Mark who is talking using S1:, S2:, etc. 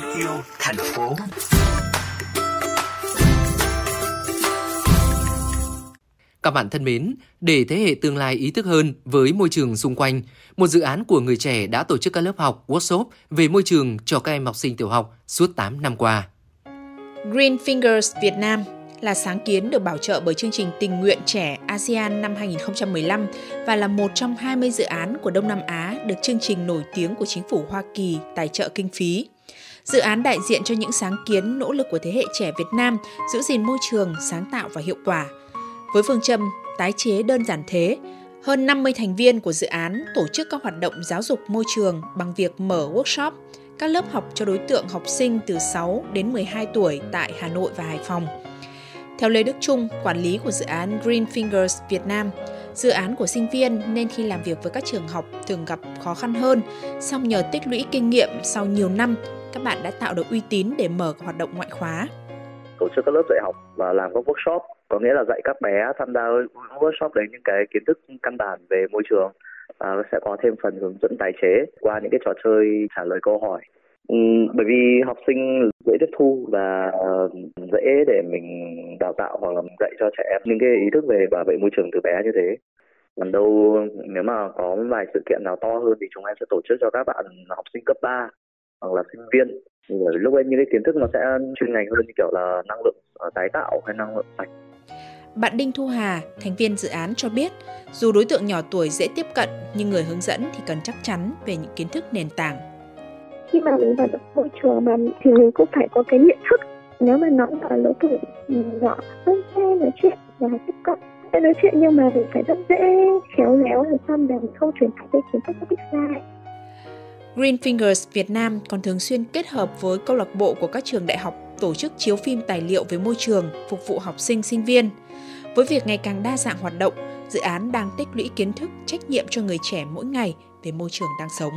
S1: tình yêu thành phố.
S2: Các bạn thân mến, để thế hệ tương lai ý thức hơn với môi trường xung quanh, một dự án của người trẻ đã tổ chức các lớp học, workshop về môi trường cho các em học sinh tiểu học suốt 8 năm qua.
S3: Green Fingers Việt Nam là sáng kiến được bảo trợ bởi chương trình tình nguyện trẻ ASEAN năm 2015 và là một trong 20 dự án của Đông Nam Á được chương trình nổi tiếng của chính phủ Hoa Kỳ tài trợ kinh phí. Dự án đại diện cho những sáng kiến nỗ lực của thế hệ trẻ Việt Nam giữ gìn môi trường sáng tạo và hiệu quả. Với phương châm tái chế đơn giản thế, hơn 50 thành viên của dự án tổ chức các hoạt động giáo dục môi trường bằng việc mở workshop, các lớp học cho đối tượng học sinh từ 6 đến 12 tuổi tại Hà Nội và Hải Phòng. Theo Lê Đức Trung, quản lý của dự án Green Fingers Việt Nam, dự án của sinh viên nên khi làm việc với các trường học thường gặp khó khăn hơn, song nhờ tích lũy kinh nghiệm sau nhiều năm, các bạn đã tạo được uy tín để mở hoạt động ngoại khóa.
S4: Tổ chức các lớp dạy học và làm các workshop, có nghĩa là dạy các bé tham gia workshop đấy những cái kiến thức căn bản về môi trường và sẽ có thêm phần hướng dẫn tái chế qua những cái trò chơi trả lời câu hỏi. Ừ, bởi vì học sinh dễ tiếp thu và ờ, dễ để mình đào tạo hoặc là dạy cho trẻ em những cái ý thức về bảo vệ môi trường từ bé như thế. Còn đâu nếu mà có vài sự kiện nào to hơn thì chúng em sẽ tổ chức cho các bạn học sinh cấp 3 hoặc là sinh viên. Bởi lúc ấy những cái kiến thức nó sẽ chuyên ngành hơn như kiểu là năng lượng ờ, tái tạo hay năng lượng sạch.
S3: Bạn Đinh Thu Hà, thành viên dự án cho biết, dù đối tượng nhỏ tuổi dễ tiếp cận nhưng người hướng dẫn thì cần chắc chắn về những kiến thức nền tảng.
S5: Khi mà mình vào được môi trường mà thì mình cũng phải có cái nhận thức. Nếu mà nó ở lứa tuổi nhỏ rất dễ nói chuyện và tiếp cận dễ nói chuyện nhưng mà mình phải rất dễ khéo léo làm sao để mình không truyền tải cái kiến thức bị sai
S3: Green Fingers Việt Nam còn thường xuyên kết hợp với câu lạc bộ của các trường đại học tổ chức chiếu phim tài liệu về môi trường phục vụ học sinh sinh viên. Với việc ngày càng đa dạng hoạt động, dự án đang tích lũy kiến thức, trách nhiệm cho người trẻ mỗi ngày về môi trường đang sống.